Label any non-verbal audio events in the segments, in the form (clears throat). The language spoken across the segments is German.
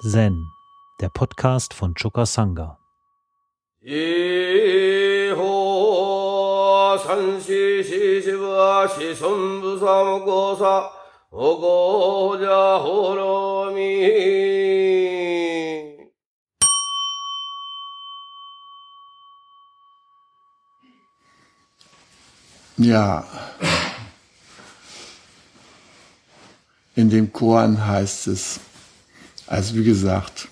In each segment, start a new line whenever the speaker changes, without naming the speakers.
Zen, der Podcast von
Chukasanga.
Ja, in dem Koran heißt es, also wie gesagt,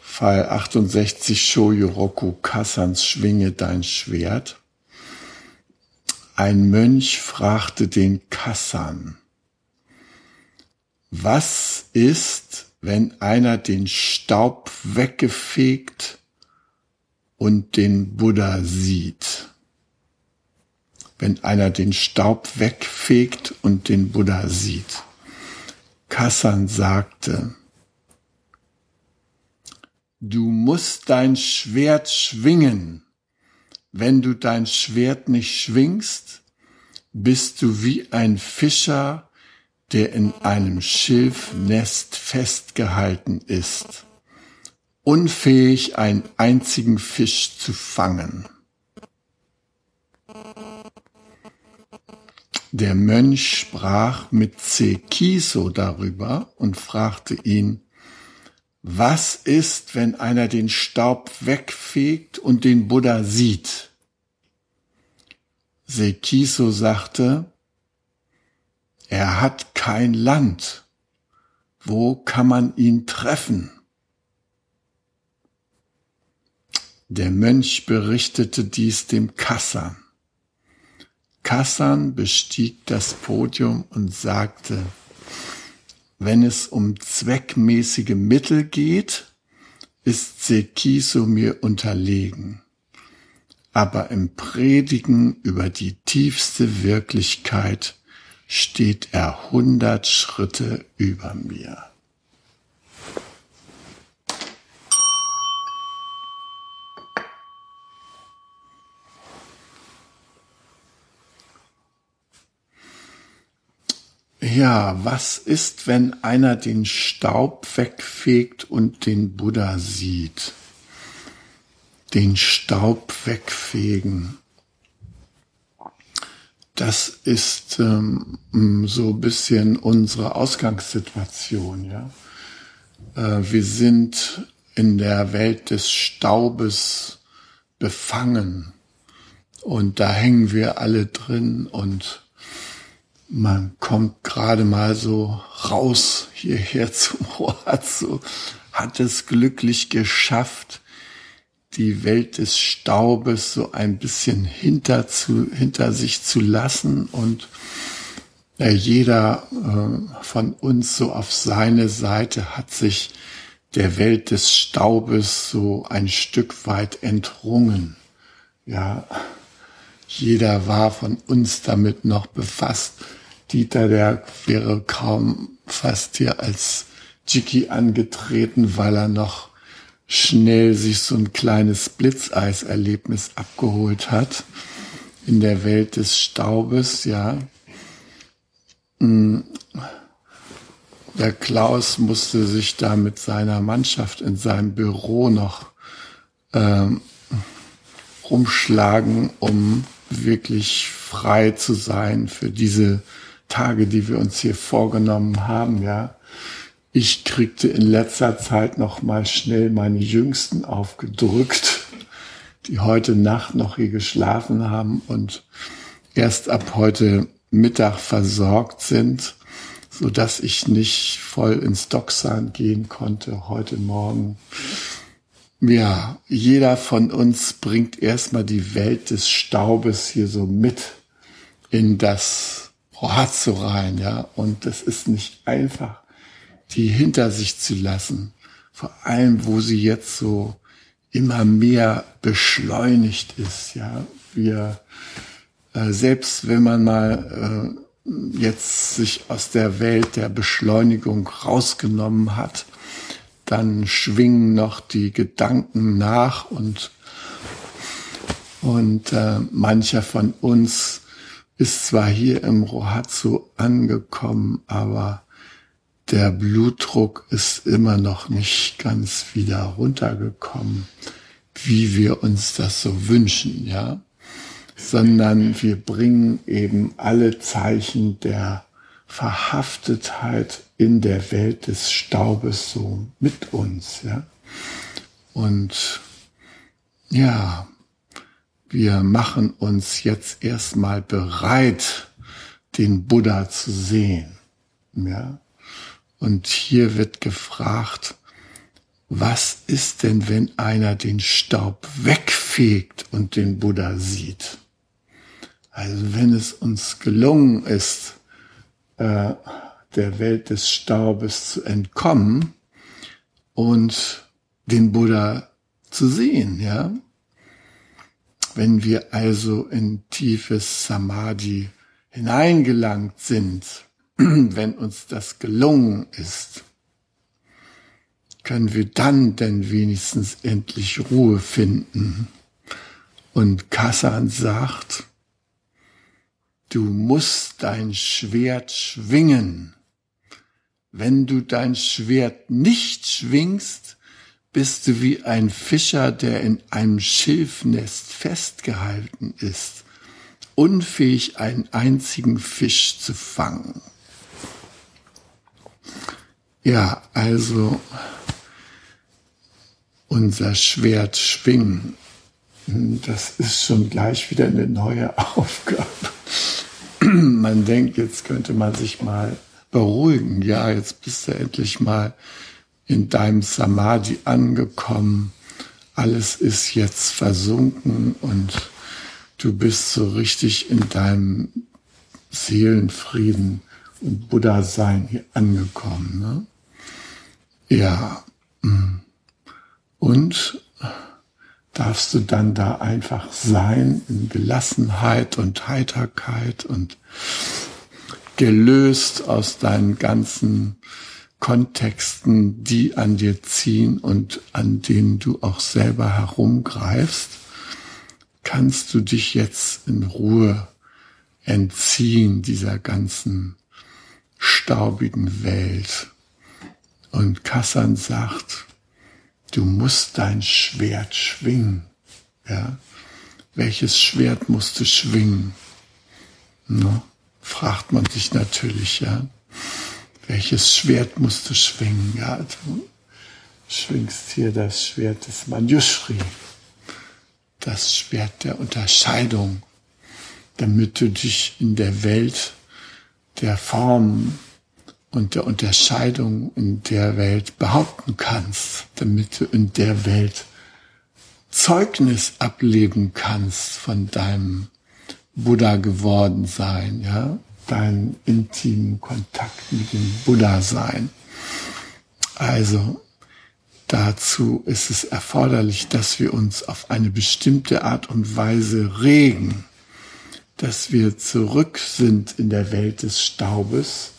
Fall 68 Shoyoroku Kassans Schwinge dein Schwert. Ein Mönch fragte den Kassan, was ist, wenn einer den Staub weggefegt und den Buddha sieht? Wenn einer den Staub wegfegt und den Buddha sieht. Kassan sagte, du musst dein Schwert schwingen. Wenn du dein Schwert nicht schwingst, bist du wie ein Fischer, der in einem Schilfnest festgehalten ist, unfähig einen einzigen Fisch zu fangen. Der Mönch sprach mit Zekiso darüber und fragte ihn, was ist, wenn einer den Staub wegfegt und den Buddha sieht? Sekiso sagte, er hat kein Land. Wo kann man ihn treffen? Der Mönch berichtete dies dem Kassan. Kassan bestieg das Podium und sagte, wenn es um zweckmäßige Mittel geht, ist Sekiso mir unterlegen. Aber im Predigen über die tiefste Wirklichkeit steht er hundert Schritte über mir. Ja, was ist, wenn einer den Staub wegfegt und den Buddha sieht? Den Staub wegfegen. Das ist ähm, so ein bisschen unsere Ausgangssituation, ja. Äh, wir sind in der Welt des Staubes befangen und da hängen wir alle drin und man kommt gerade mal so raus hierher (laughs) zum Rohatsu, hat es glücklich geschafft, die Welt des Staubes so ein bisschen hinter, zu, hinter sich zu lassen und äh, jeder äh, von uns so auf seine Seite hat sich der Welt des Staubes so ein Stück weit entrungen. Ja, jeder war von uns damit noch befasst, Dieter, der wäre kaum fast hier als Jiki angetreten, weil er noch schnell sich so ein kleines Blitzeiserlebnis abgeholt hat in der Welt des Staubes, ja. Mm. Der Klaus musste sich da mit seiner Mannschaft in seinem Büro noch ähm, rumschlagen, um wirklich frei zu sein für diese Tage, die wir uns hier vorgenommen haben, ja. Ich kriegte in letzter Zeit noch mal schnell meine Jüngsten aufgedrückt, die heute Nacht noch hier geschlafen haben und erst ab heute Mittag versorgt sind, so dass ich nicht voll ins Doxan gehen konnte heute Morgen. Ja, jeder von uns bringt erstmal die Welt des Staubes hier so mit in das Rohatzo rein, ja. Und das ist nicht einfach, die hinter sich zu lassen. Vor allem, wo sie jetzt so immer mehr beschleunigt ist, ja. Wir, äh, selbst wenn man mal äh, jetzt sich aus der Welt der Beschleunigung rausgenommen hat, dann schwingen noch die Gedanken nach und und äh, mancher von uns ist zwar hier im Rohatsu angekommen, aber der Blutdruck ist immer noch nicht ganz wieder runtergekommen, wie wir uns das so wünschen, ja, sondern wir bringen eben alle Zeichen der Verhaftetheit in der Welt des Staubes so mit uns, ja. Und ja, wir machen uns jetzt erstmal bereit, den Buddha zu sehen, ja. Und hier wird gefragt, was ist denn, wenn einer den Staub wegfegt und den Buddha sieht? Also wenn es uns gelungen ist, äh, der Welt des Staubes zu entkommen und den Buddha zu sehen, ja. Wenn wir also in tiefes Samadhi hineingelangt sind, (clears throat) wenn uns das gelungen ist, können wir dann denn wenigstens endlich Ruhe finden. Und Kassan sagt, du musst dein Schwert schwingen. Wenn du dein Schwert nicht schwingst, bist du wie ein Fischer, der in einem Schilfnest festgehalten ist, unfähig einen einzigen Fisch zu fangen. Ja, also unser Schwert schwingen, das ist schon gleich wieder eine neue (laughs) Aufgabe. Man denkt, jetzt könnte man sich mal beruhigen. Ja, jetzt bist du endlich mal in deinem Samadhi angekommen. Alles ist jetzt versunken und du bist so richtig in deinem Seelenfrieden und Buddha-Sein hier angekommen. Ne? Ja. Mm. Und darfst du dann da einfach sein in Gelassenheit und Heiterkeit und gelöst aus deinen ganzen Kontexten, die an dir ziehen und an denen du auch selber herumgreifst, kannst du dich jetzt in Ruhe entziehen dieser ganzen staubigen Welt. Und Kassan sagt, du musst dein Schwert schwingen. Ja? Welches Schwert musst du schwingen? Na, fragt man sich natürlich, ja. Welches Schwert musst du schwingen? Ja, du schwingst hier das Schwert des Manjushri, das Schwert der Unterscheidung, damit du dich in der Welt der Formen und der Unterscheidung in der Welt behaupten kannst, damit du in der Welt Zeugnis ableben kannst von deinem Buddha geworden sein, ja, deinen intimen Kontakt mit dem Buddha sein. Also dazu ist es erforderlich, dass wir uns auf eine bestimmte Art und Weise regen, dass wir zurück sind in der Welt des Staubes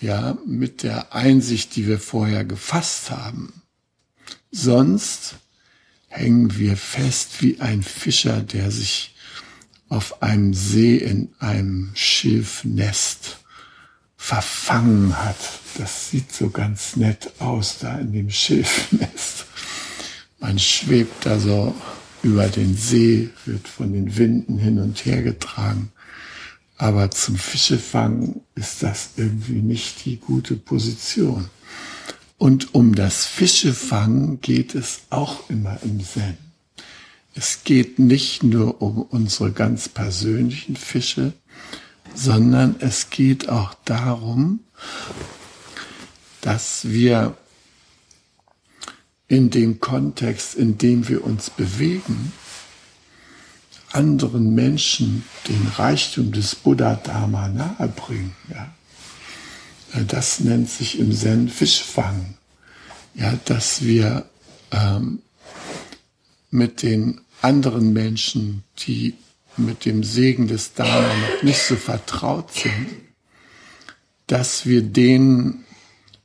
ja, mit der Einsicht, die wir vorher gefasst haben. Sonst hängen wir fest wie ein Fischer, der sich auf einem See in einem Schilfnest verfangen hat. Das sieht so ganz nett aus da in dem Schilfnest. Man schwebt da so über den See, wird von den Winden hin und her getragen. Aber zum Fischefangen ist das irgendwie nicht die gute Position. Und um das Fischefangen geht es auch immer im Zen. Es geht nicht nur um unsere ganz persönlichen Fische, sondern es geht auch darum, dass wir in dem Kontext, in dem wir uns bewegen, anderen Menschen den Reichtum des Buddha-Dharma nahebringen. Ja. Das nennt sich im Zen Fischfang. Ja, dass wir ähm, mit den anderen Menschen, die mit dem Segen des Dharma noch nicht so vertraut sind, dass wir denen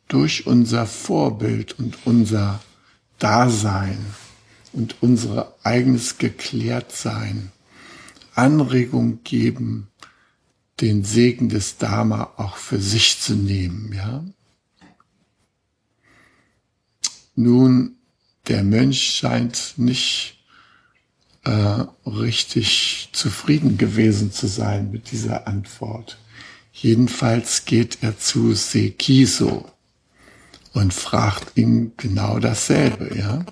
durch unser Vorbild und unser Dasein und unser eigenes Geklärt-Sein Anregung geben, den Segen des Dharma auch für sich zu nehmen, ja. Nun, der Mönch scheint nicht äh, richtig zufrieden gewesen zu sein mit dieser Antwort. Jedenfalls geht er zu Sekiso und fragt ihn genau dasselbe, ja.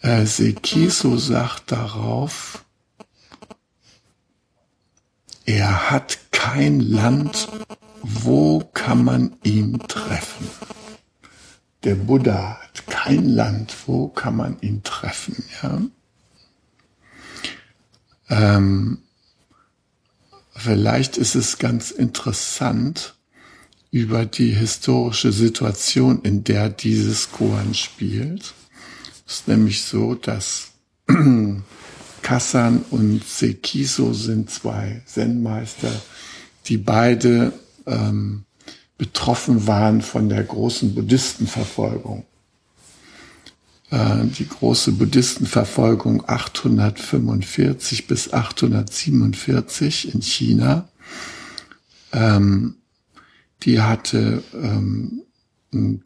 Äh, Sekiso sagt darauf, er hat kein Land, wo kann man ihn treffen? Der Buddha hat kein Land, wo kann man ihn treffen, ja? Ähm, vielleicht ist es ganz interessant, über die historische Situation, in der dieses Koan spielt. Es ist nämlich so, dass (clears throat) Kassan und Sekiso sind zwei Zen-Meister, die beide ähm, betroffen waren von der großen Buddhistenverfolgung. Äh, die große Buddhistenverfolgung 845 bis 847 in China, ähm, die hatte ähm,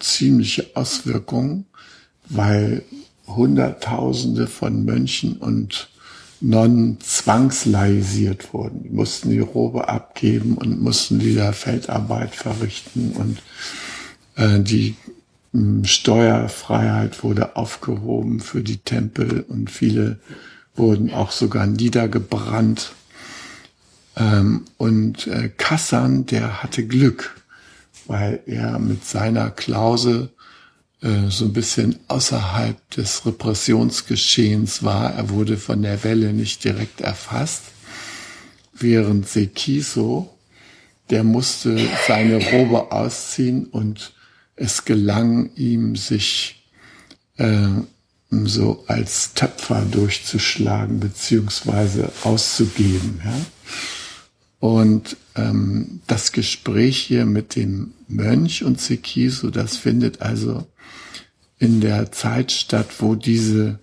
ziemliche Auswirkungen, weil Hunderttausende von Mönchen und Nonnen zwangslaisiert wurden. Die mussten die Robe abgeben und mussten wieder Feldarbeit verrichten und äh, die äh, Steuerfreiheit wurde aufgehoben für die Tempel und viele wurden auch sogar niedergebrannt. Ähm, und äh, Kassan, der hatte Glück, weil er mit seiner Klause so ein bisschen außerhalb des Repressionsgeschehens war. Er wurde von der Welle nicht direkt erfasst, während Sekiso, der musste seine Robe ausziehen und es gelang ihm, sich äh, so als Töpfer durchzuschlagen beziehungsweise auszugeben. Ja? Und ähm, das Gespräch hier mit dem Mönch und Sekiso, das findet also in der Zeit statt, wo diese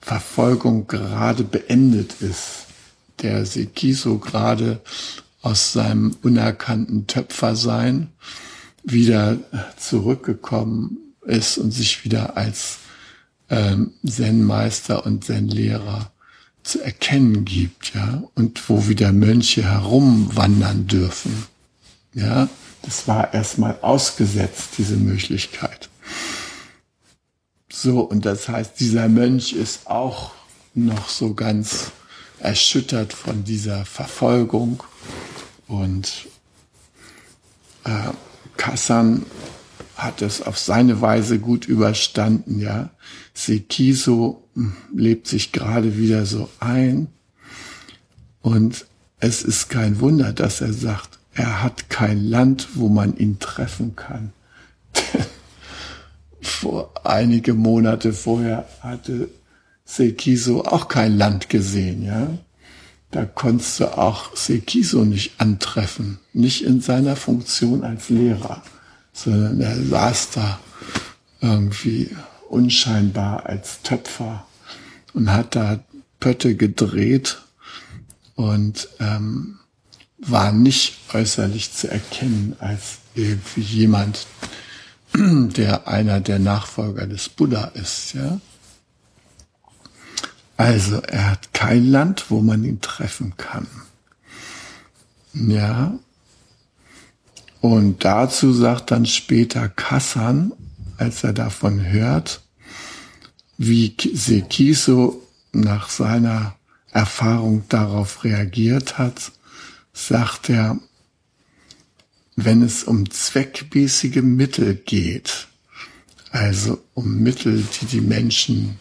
Verfolgung gerade beendet ist. Der Sekiso gerade aus seinem unerkannten Töpfersein wieder zurückgekommen ist und sich wieder als ähm, Zen-Meister und Zen-Lehrer zu erkennen gibt, ja, und wo wieder Mönche herumwandern dürfen. Ja, das war erstmal ausgesetzt, diese Möglichkeit. So, und das heißt, dieser Mönch ist auch noch so ganz erschüttert von dieser Verfolgung. Und äh, Kassan hat es auf seine Weise gut überstanden, ja. Sekiso lebt sich gerade wieder so ein. Und es ist kein Wunder, dass er sagt, er hat kein Land, wo man ihn treffen kann. (laughs) vor einige Monate vorher hatte Sekiso auch kein Land gesehen, ja. Da konntest du auch Sekiso nicht antreffen, nicht in seiner Funktion als Lehrer, sondern er saß da irgendwie unscheinbar als Töpfer und hat da Pötte gedreht und ähm, war nicht äußerlich zu erkennen als irgendwie jemand, (clears throat) der einer der Nachfolger des Buddha ist, ja. Also er hat kein Land, wo man ihn treffen kann. Ja. Und dazu sagt dann später Kassan, als er davon hört, wie Sekiso nach seiner Erfahrung darauf reagiert hat, sagt er, wenn es um zweckmäßige Mittel geht, also um Mittel, die die Menschen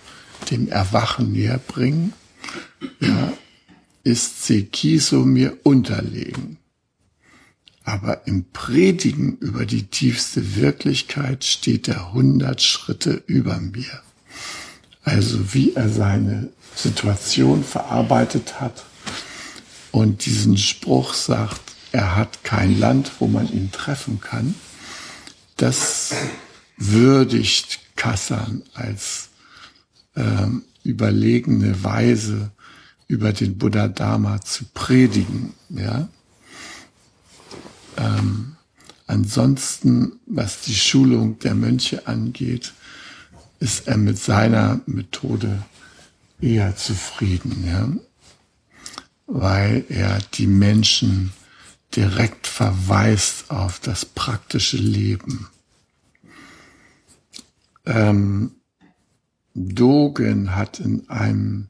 dem Erwachen näher bringen, ja, ist Sekiso mir unterlegen. Aber im Predigen über die tiefste Wirklichkeit steht er hundert Schritte über mir. Also wie er seine Situation verarbeitet hat und diesen Spruch sagt, er hat kein Land, wo man ihn treffen kann. Das würdigt Kassan als ähm, überlegene Weise über den Buddha Dharma zu predigen. Ja? Ähm, Ansonsten, was die Schulung der Mönche angeht, ist er mit seiner Methode eher zufrieden, ja? weil er die Menschen direkt verweist auf das praktische Leben. Ähm, Dogen hat in einem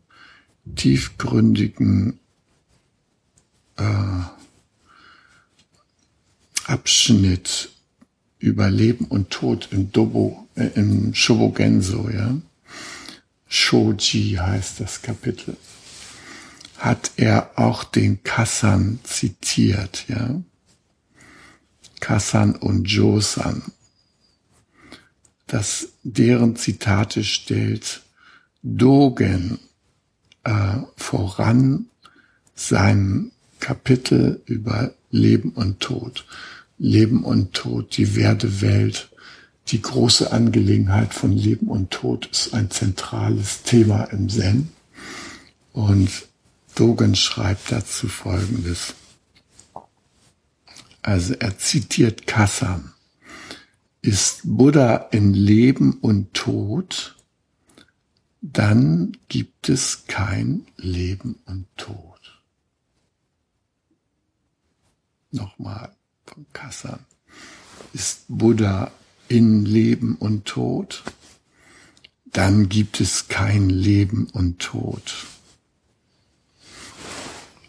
tiefgründigen äh, Abschnitt über Leben und Tod im Dobo, äh, im Shobogenso, ja. Shoji heißt das Kapitel. Hat er auch den Kassan zitiert, ja. Kassan und Josan. Das, deren Zitate stellt Dogen äh, voran seinem Kapitel über Leben und Tod. Leben und Tod, die Werdewelt, die große Angelegenheit von Leben und Tod ist ein zentrales Thema im Zen. Und Dogen schreibt dazu Folgendes. Also er zitiert Kassan. Ist Buddha in Leben und Tod, dann gibt es kein Leben und Tod. Nochmal von Kassan. Ist Buddha in Leben und Tod? Dann gibt es kein Leben und Tod.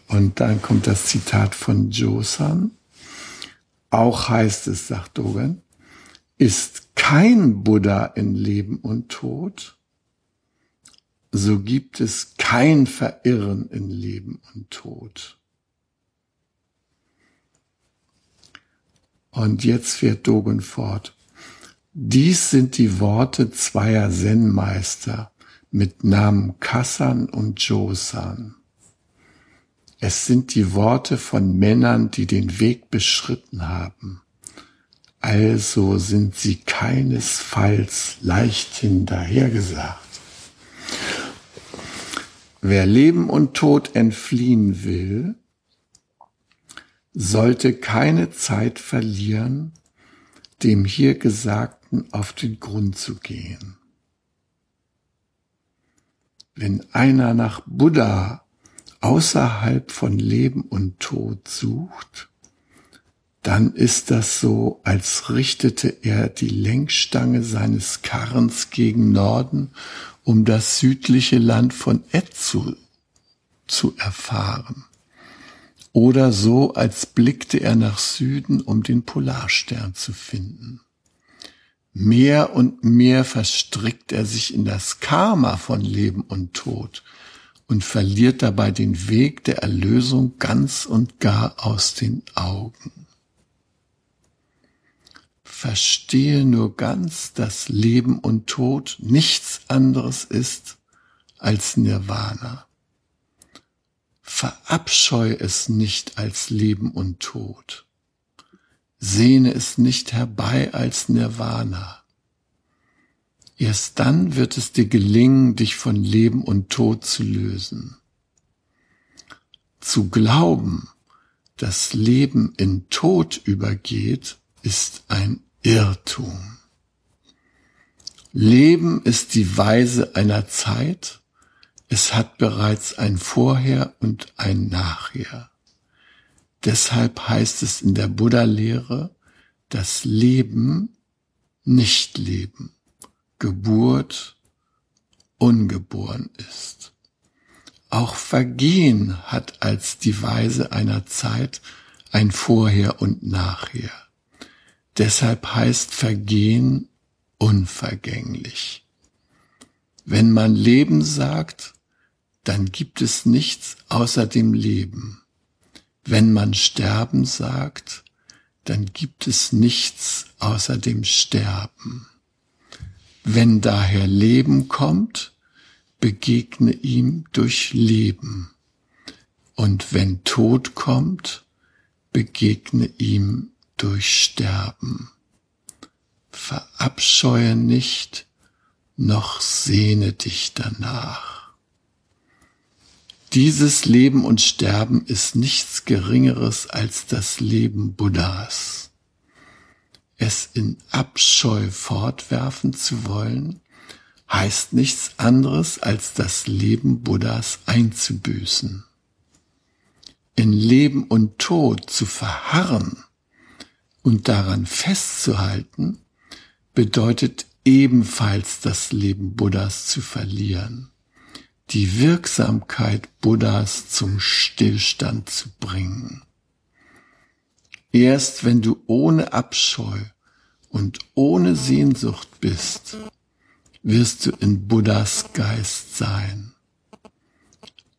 Und dann kommt das Zitat von Josan. Auch heißt es, sagt Dogen, ist kein Buddha in Leben und Tod, so gibt es kein Verirren in Leben und Tod. Und jetzt fährt Dogen fort. Dies sind die Worte zweier Zen-Meister mit Namen Kassan und Josan. Es sind die Worte von Männern, die den Weg beschritten haben. Also sind sie keinesfalls leichthin dahergesagt. Wer Leben und Tod entfliehen will, sollte keine Zeit verlieren, dem hier Gesagten auf den Grund zu gehen. Wenn einer nach Buddha außerhalb von Leben und Tod sucht, dann ist das so, als richtete er die Lenkstange seines Karrens gegen Norden, um das südliche Land von Etzu zu erfahren oder so, als blickte er nach Süden, um den Polarstern zu finden. Mehr und mehr verstrickt er sich in das Karma von Leben und Tod und verliert dabei den Weg der Erlösung ganz und gar aus den Augen. Verstehe nur ganz, dass Leben und Tod nichts anderes ist als Nirvana verabscheue es nicht als Leben und Tod. Sehne es nicht herbei als Nirvana. Erst dann wird es dir gelingen, dich von Leben und Tod zu lösen. Zu glauben, dass Leben in Tod übergeht, ist ein Irrtum. Leben ist die Weise einer Zeit, es hat bereits ein Vorher und ein Nachher. Deshalb heißt es in der Buddha-Lehre, das Leben, nicht Leben, Geburt, ungeboren ist. Auch Vergehen hat als die Weise einer Zeit ein Vorher und Nachher. Deshalb heißt Vergehen unvergänglich. Wenn man Leben sagt, dann gibt es nichts außer dem Leben. Wenn man Sterben sagt, dann gibt es nichts außer dem Sterben. Wenn daher Leben kommt, begegne ihm durch Leben. Und wenn Tod kommt, begegne ihm durch Sterben. Verabscheue nicht, noch sehne dich danach. Dieses Leben und Sterben ist nichts Geringeres als das Leben Buddhas. es in Abscheu fortwerfen zu wollen, heißt nichts anderes, als das Leben Buddhas einzubüßen. In Leben und Tod zu verharren und daran festzuhalten, bedeutet ebenfalls das Leben Buddhas zu verlieren, die Wirksamkeit Buddhas zum Stillstand zu bringen. Erst wenn du ohne Abscheu und ohne Sehnsucht bist, wirst du in Buddhas Geist sein.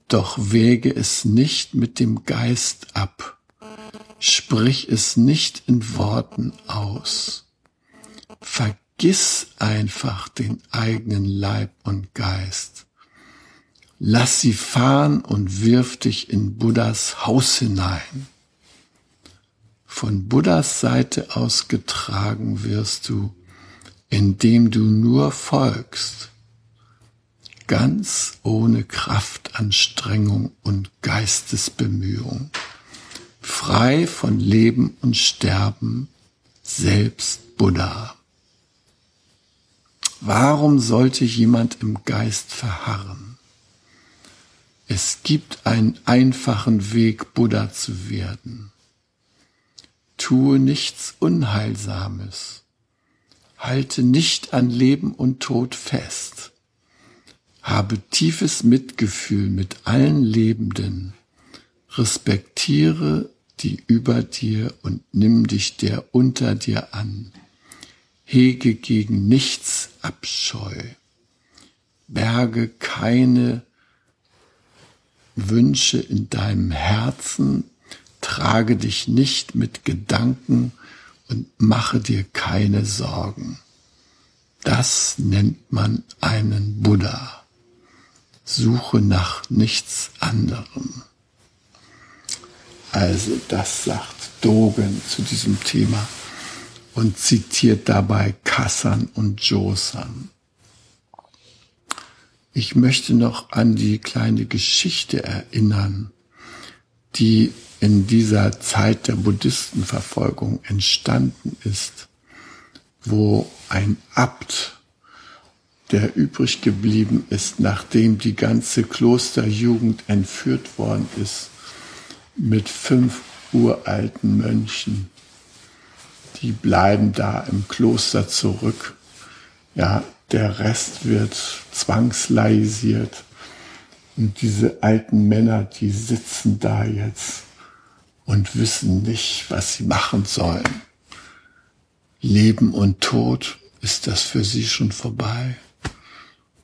Doch wäge es nicht mit dem Geist ab, sprich es nicht in Worten aus. Vergiss einfach den eigenen Leib und Geist. Lass sie fahren und wirf dich in Buddhas Haus hinein. Von Buddhas Seite aus getragen wirst du, indem du nur folgst, ganz ohne Kraftanstrengung und Geistesbemühung, frei von Leben und Sterben, selbst Buddha. Warum sollte jemand im Geist verharren? Es gibt einen einfachen Weg, Buddha zu werden. Tue nichts Unheilsames, halte nicht an Leben und Tod fest, habe tiefes Mitgefühl mit allen Lebenden, respektiere die über dir und nimm dich der unter dir an, hege gegen nichts Abscheu, berge keine Wünsche in deinem Herzen trage dich nicht mit Gedanken und mache dir keine Sorgen. Das nennt man einen Buddha. Suche nach nichts anderem. Also das sagt Dogen zu diesem Thema und zitiert dabei Kassan und Josan. Ich möchte noch an die kleine Geschichte erinnern, die in dieser Zeit der Buddhistenverfolgung entstanden ist, wo ein Abt, der übrig geblieben ist, nachdem die ganze Klosterjugend entführt worden ist, mit fünf uralten Mönchen, die bleiben da im Kloster zurück. Ja, der Rest wird zwangslaisiert. Und diese alten Männer, die sitzen da jetzt und wissen nicht, was sie machen sollen. Leben und Tod, ist das für sie schon vorbei?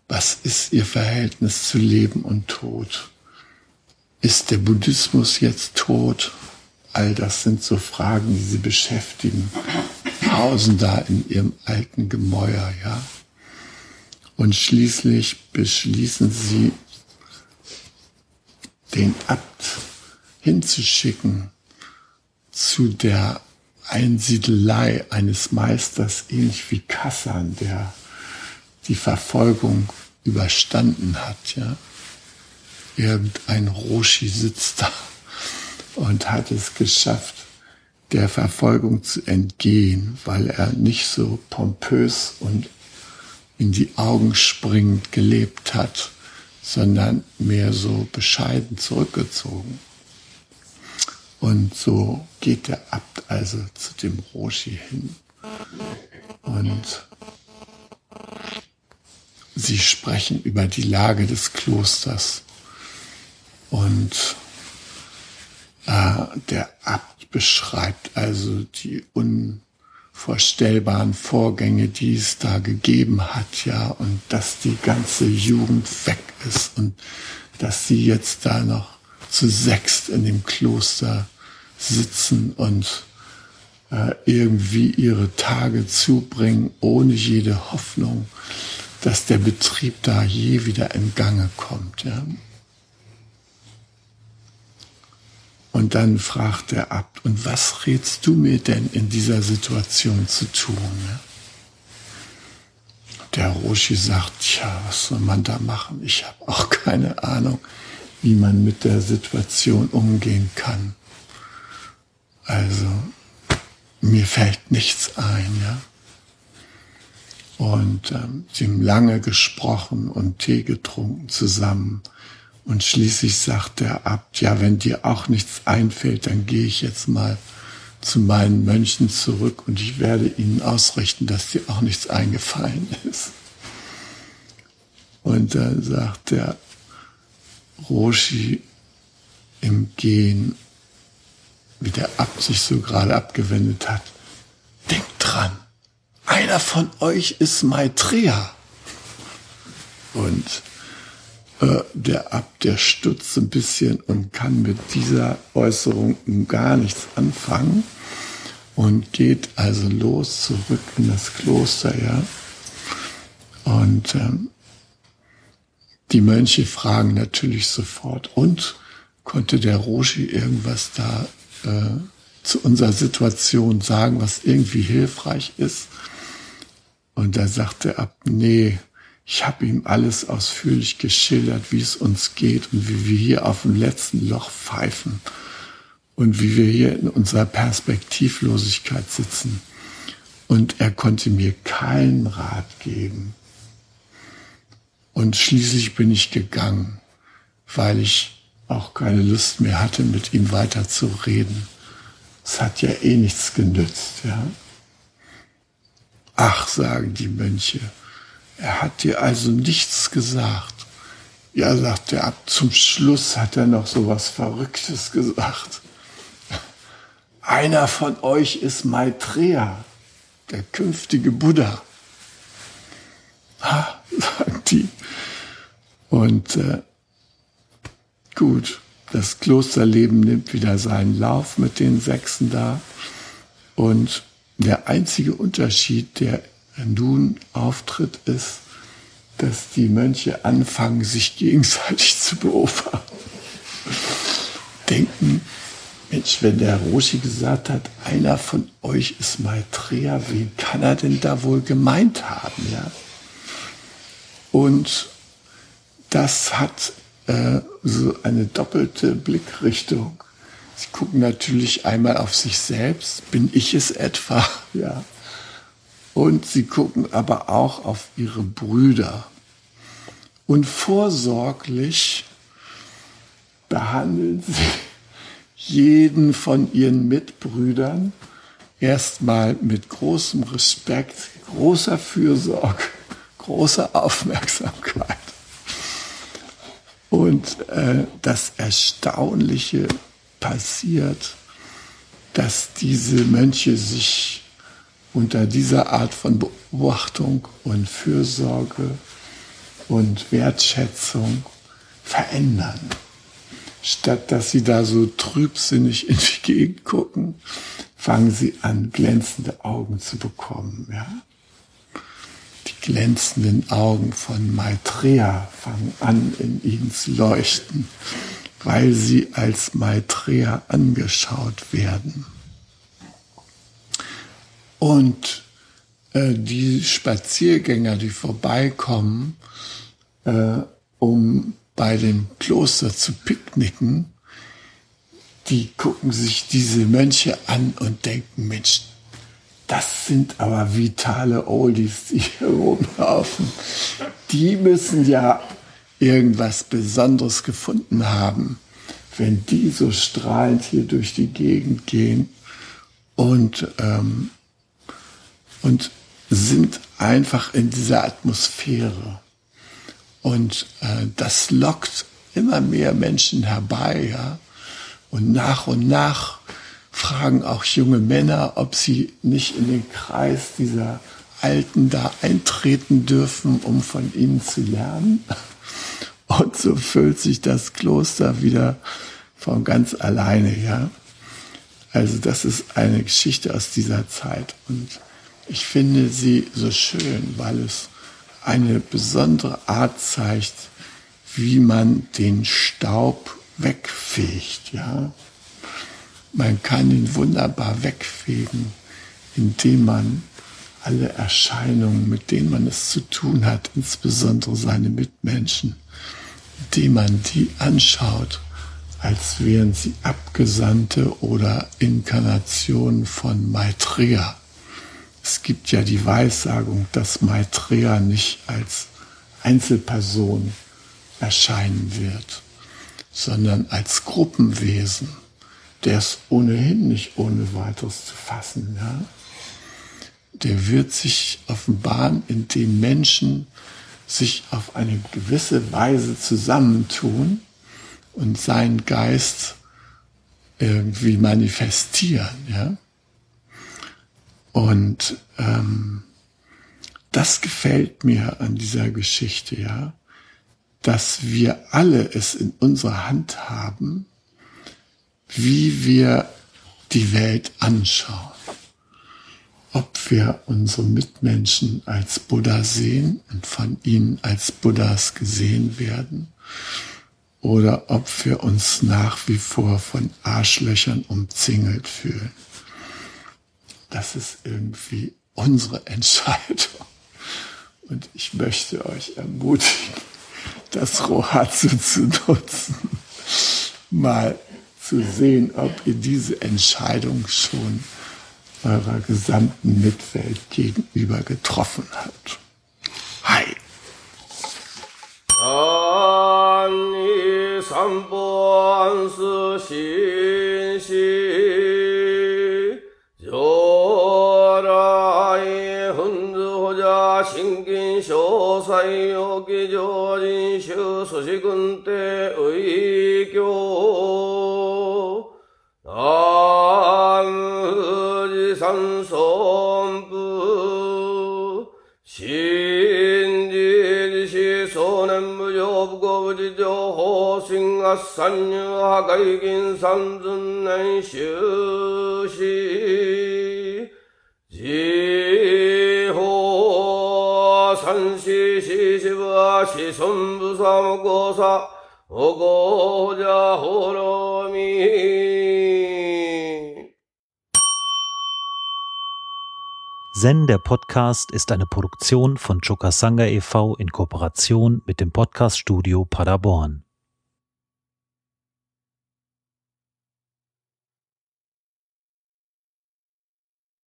Was ist ihr Verhältnis zu Leben und Tod? Ist der Buddhismus jetzt tot? All das sind so Fragen, die sie beschäftigen. Hausen da in ihrem alten Gemäuer, ja. Und schließlich beschließen sie, den Abt hinzuschicken zu der Einsiedelei eines Meisters, ähnlich wie Kassan, der die Verfolgung überstanden hat, ja. Irgendein Roshi sitzt da und hat es geschafft, der Verfolgung zu entgehen, weil er nicht so pompös und in die Augen springend gelebt hat, sondern mehr so bescheiden zurückgezogen. Und so geht der Abt also zu dem Roshi hin. Und sie sprechen über die Lage des Klosters. Und äh, der Abt beschreibt also die unvorstellbaren Vorgänge, die es da gegeben hat, ja, und dass die ganze Jugend weg ist und dass sie jetzt da noch zu sechst in dem Kloster sitzen und äh, irgendwie ihre Tage zubringen, ohne jede Hoffnung, dass der Betrieb da je wieder in Gange kommt. Ja? Und dann fragt der Abt, und was rätst du mir denn in dieser Situation zu tun? Ja? Der Roshi sagt, tja, was soll man da machen? Ich habe auch keine Ahnung, wie man mit der Situation umgehen kann. Also mir fällt nichts ein, ja. Und ähm, sie haben lange gesprochen und Tee getrunken zusammen. Und schließlich sagt der Abt, ja, wenn dir auch nichts einfällt, dann gehe ich jetzt mal zu meinen Mönchen zurück und ich werde ihnen ausrichten, dass dir auch nichts eingefallen ist. Und dann sagt der Roshi im Gehen, wie der Abt sich so gerade abgewendet hat, denkt dran, einer von euch ist Maitreya. Und äh, der Abt, der stutzt ein bisschen und kann mit dieser Äußerung gar nichts anfangen und geht also los zurück in das Kloster, ja. Und ähm, die Mönche fragen natürlich sofort, und konnte der Roshi irgendwas da äh, zu unserer Situation sagen, was irgendwie hilfreich ist? Und da sagte er ab, nee, ich habe ihm alles ausführlich geschildert, wie es uns geht und wie wir hier auf dem letzten Loch pfeifen und wie wir hier in unserer Perspektivlosigkeit sitzen. Und er konnte mir keinen Rat geben. Und schließlich bin ich gegangen, weil ich auch keine Lust mehr hatte, mit ihm weiter zu reden. Es hat ja eh nichts genützt, ja. Ach, sagen die Mönche, er hat dir also nichts gesagt. Ja, sagt er, ab zum Schluss hat er noch so was Verrücktes gesagt. Einer von euch ist Maitreya, der künftige Buddha. Ha, sagt die. Und äh, gut, das Klosterleben nimmt wieder seinen Lauf mit den Sechsen da. Und der einzige Unterschied, der nun auftritt, ist, dass die Mönche anfangen, sich gegenseitig zu beobachten. Denken, Mensch, wenn der Roshi gesagt hat, einer von euch ist Maitreya, wen kann er denn da wohl gemeint haben, ja? Und das hat äh, so eine doppelte Blickrichtung. Sie gucken natürlich einmal auf sich selbst, bin ich es etwa, (laughs) ja. Und sie gucken aber auch auf ihre Brüder. Und vorsorglich behandeln sie jeden von ihren Mitbrüdern erstmal mit großem Respekt, großer Fürsorge, großer Aufmerksamkeit. Und äh, das Erstaunliche passiert, dass diese Mönche sich unter dieser Art von Beobachtung und Fürsorge und Wertschätzung verändern. Statt dass sie da so trübsinnig in die Gegend gucken, fangen sie an, glänzende Augen zu bekommen. Ja? glänzenden Augen von Maitreya fangen an, in ihnen zu leuchten, weil sie als Maitreya angeschaut werden. Und äh, die Spaziergänger, die vorbeikommen, äh, um bei dem Kloster zu picknicken, die gucken sich diese Mönche an und denken, Mensch, das sind aber vitale Oldies, die hier rumlaufen. Die müssen ja irgendwas Besonderes gefunden haben, wenn die so strahlend hier durch die Gegend gehen und, ähm, und sind einfach in dieser Atmosphäre. Und äh, das lockt immer mehr Menschen herbei, ja. Und nach und nach fragen auch junge Männer, ob sie nicht in den Kreis dieser Alten da eintreten dürfen, um von ihnen zu lernen. (laughs) Und so füllt sich das Kloster wieder von ganz alleine, ja. Also das ist eine Geschichte aus dieser Zeit und ich finde sie so schön, weil es eine besondere Art zeigt, wie man den Staub wegfegt, ja. Man kann ihn wunderbar wegfegen, indem man alle Erscheinungen, mit denen man es zu tun hat, insbesondere seine Mitmenschen, indem man die anschaut als wären sie Abgesandte oder Inkarnationen von Maitreya. Es gibt ja die Weissagung, dass Maitreya nicht als Einzelperson erscheinen wird, sondern als Gruppenwesen, der ist ohnehin nicht ohne weiteres zu fassen. Ja? Der wird sich offenbaren, indem Menschen sich auf eine gewisse Weise zusammentun und seinen Geist irgendwie manifestieren. Ja? Und ähm, das gefällt mir an dieser Geschichte, ja, dass wir alle es in unserer Hand haben, wie wir die Welt anschauen. Ob wir unsere Mitmenschen als Buddha sehen und von ihnen als Buddhas gesehen werden, oder ob wir uns nach wie vor von Arschlöchern umzingelt fühlen das ist irgendwie unsere Entscheidung. Und ich möchte euch ermutigen, das Rohatsu zu nutzen, mal zu sehen, ob ihr diese Entscheidung schon eurer gesamten Mitwelt gegenüber getroffen habt. Hi. Dann ist am 詳細予期上人衆、寿司軍帝、右教、南無寺三尊部、新寺寺子少年無常不幸無事情報心合参入破壊銀三尊年終始 四部は子孫部三五差おごじゃほろみ
Zen, der Podcast, ist eine Produktion von Chokasanga e.V. in Kooperation mit dem Podcaststudio Paderborn.